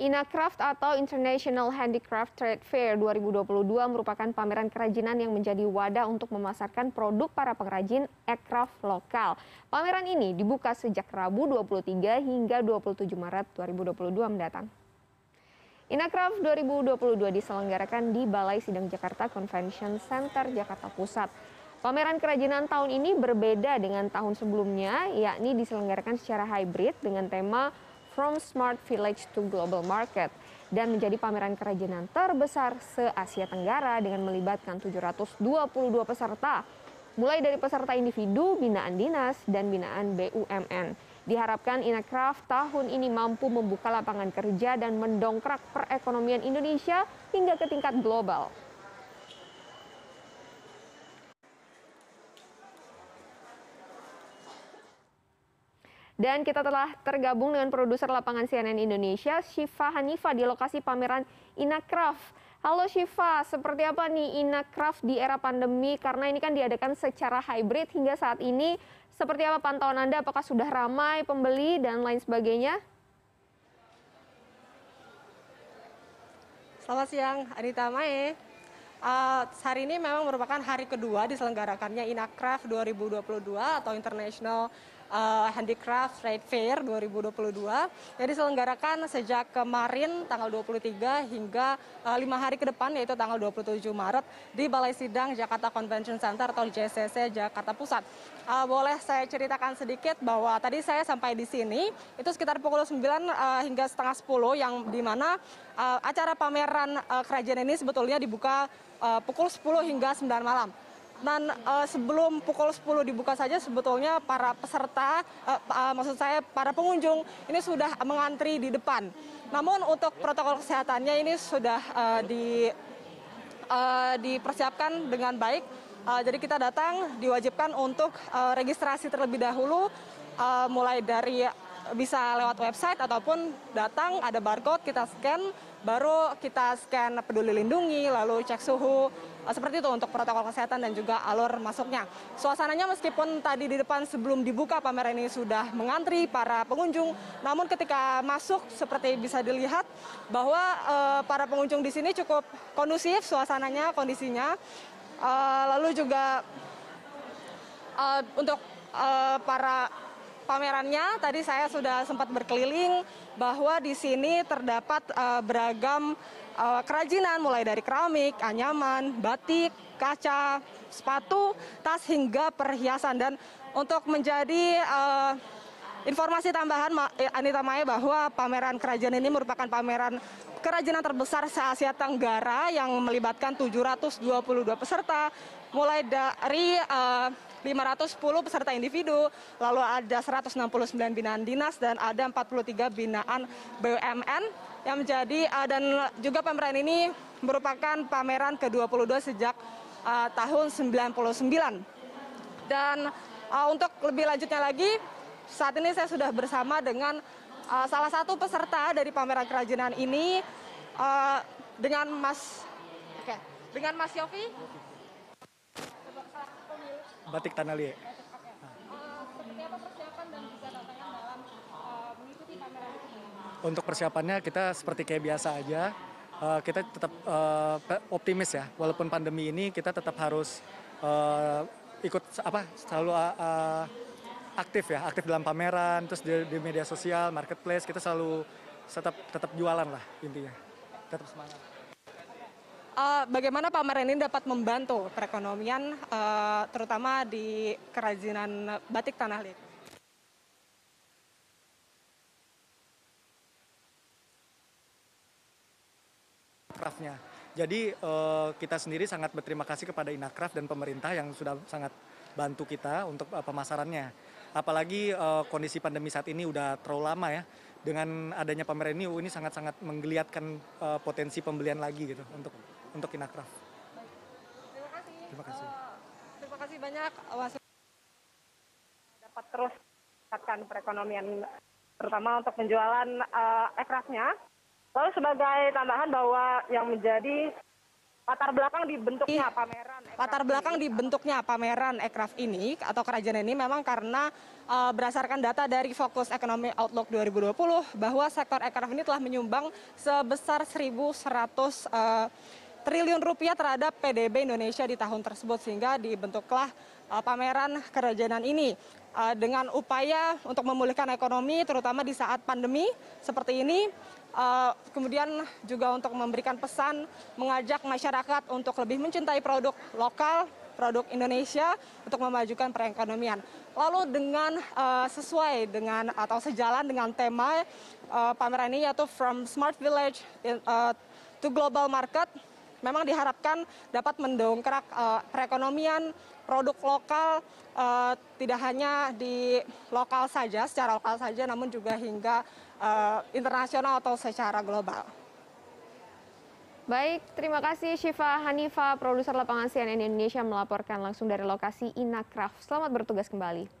Inacraft atau International Handicraft Trade Fair 2022 merupakan pameran kerajinan yang menjadi wadah untuk memasarkan produk para pengrajin aircraft lokal. Pameran ini dibuka sejak Rabu 23 hingga 27 Maret 2022 mendatang. Inacraft 2022 diselenggarakan di Balai Sidang Jakarta Convention Center Jakarta Pusat. Pameran kerajinan tahun ini berbeda dengan tahun sebelumnya, yakni diselenggarakan secara hybrid dengan tema From Smart Village to Global Market dan menjadi pameran kerajinan terbesar se-Asia Tenggara dengan melibatkan 722 peserta, mulai dari peserta individu, binaan dinas, dan binaan BUMN. Diharapkan Inacraft tahun ini mampu membuka lapangan kerja dan mendongkrak perekonomian Indonesia hingga ke tingkat global. Dan kita telah tergabung dengan produser lapangan CNN Indonesia, Syifa Hanifa di lokasi pameran Inacraft. Halo Syifa, seperti apa nih Inacraft di era pandemi? Karena ini kan diadakan secara hybrid hingga saat ini. Seperti apa pantauan Anda? Apakah sudah ramai pembeli dan lain sebagainya? Selamat siang, Anita Mae. Uh, hari ini memang merupakan hari kedua diselenggarakannya Inacraft 2022 atau International uh, Handicraft Trade Fair 2022 yang diselenggarakan sejak kemarin tanggal 23 hingga uh, lima hari ke depan yaitu tanggal 27 Maret di Balai Sidang Jakarta Convention Center atau JCC Jakarta Pusat. Uh, boleh saya ceritakan sedikit bahwa tadi saya sampai di sini itu sekitar pukul 9 uh, hingga setengah 10 yang di mana uh, acara pameran uh, kerajaan ini sebetulnya dibuka uh, pukul 10 hingga 9 malam dan uh, sebelum pukul 10 dibuka saja sebetulnya para peserta uh, uh, maksud saya para pengunjung ini sudah mengantri di depan. Namun untuk protokol kesehatannya ini sudah uh, di uh, dipersiapkan dengan baik. Uh, jadi kita datang diwajibkan untuk uh, registrasi terlebih dahulu uh, mulai dari bisa lewat website ataupun datang ada barcode kita scan baru kita scan peduli lindungi lalu cek suhu Eh, seperti itu untuk protokol kesehatan dan juga alur masuknya. Suasananya meskipun tadi di depan sebelum dibuka pameran ini sudah mengantri para pengunjung, namun ketika masuk seperti bisa dilihat bahwa uh, para pengunjung di sini cukup kondusif suasananya, kondisinya. Uh, lalu juga uh, untuk uh, para pamerannya tadi saya sudah sempat berkeliling bahwa di sini terdapat uh, beragam uh, kerajinan mulai dari keramik, anyaman, batik, kaca, sepatu, tas hingga perhiasan. Dan untuk menjadi uh, informasi tambahan Anita Maya bahwa pameran kerajaan ini merupakan pameran kerajinan terbesar se-Asia Tenggara yang melibatkan 722 peserta mulai dari uh, 510 peserta individu, lalu ada 169 binaan dinas dan ada 43 binaan BUMN yang menjadi uh, dan juga pameran ini merupakan pameran ke-22 sejak uh, tahun 99. Dan uh, untuk lebih lanjutnya lagi, saat ini saya sudah bersama dengan uh, salah satu peserta dari pameran kerajinan ini uh, dengan Mas okay, dengan Mas Yofi batik tanah liat. Untuk persiapannya kita seperti kayak biasa aja. Uh, kita tetap uh, optimis ya, walaupun pandemi ini kita tetap harus uh, ikut apa selalu uh, aktif ya, aktif dalam pameran, terus di, di media sosial, marketplace kita selalu tetap tetap jualan lah intinya, tetap semangat uh, bagaimana pameran ini dapat membantu perekonomian uh, terutama di kerajinan batik tanah liat? Craftnya. Jadi uh, kita sendiri sangat berterima kasih kepada Inacraft dan pemerintah yang sudah sangat bantu kita untuk uh, pemasarannya. Apalagi uh, kondisi pandemi saat ini udah terlalu lama ya. Dengan adanya pameran ini, ini sangat-sangat menggeliatkan uh, potensi pembelian lagi gitu untuk untuk Inakraf. Terima kasih. Terima kasih. Uh, terima kasih banyak Was dapat terus meningkatkan perekonomian terutama untuk penjualan uh, ekrafnya. Lalu sebagai tambahan bahwa yang menjadi latar belakang dibentuknya pameran. Latar belakang dibentuknya pameran Ekraf ini atau kerajinan ini memang karena uh, berdasarkan data dari Fokus Ekonomi Outlook 2020 bahwa sektor ekraf ini telah menyumbang sebesar 1.100 uh, triliun rupiah terhadap PDB Indonesia di tahun tersebut sehingga dibentuklah uh, pameran kerajinan ini uh, dengan upaya untuk memulihkan ekonomi terutama di saat pandemi seperti ini uh, kemudian juga untuk memberikan pesan mengajak masyarakat untuk lebih mencintai produk lokal produk Indonesia untuk memajukan perekonomian. Lalu dengan uh, sesuai dengan atau sejalan dengan tema uh, pameran ini yaitu From Smart Village in, uh, to Global Market, memang diharapkan dapat mendongkrak uh, perekonomian produk lokal uh, tidak hanya di lokal saja, secara lokal saja, namun juga hingga uh, internasional atau secara global. Baik, terima kasih Syifa Hanifa, produser lapangan CNN Indonesia melaporkan langsung dari lokasi Inakraf. Selamat bertugas kembali.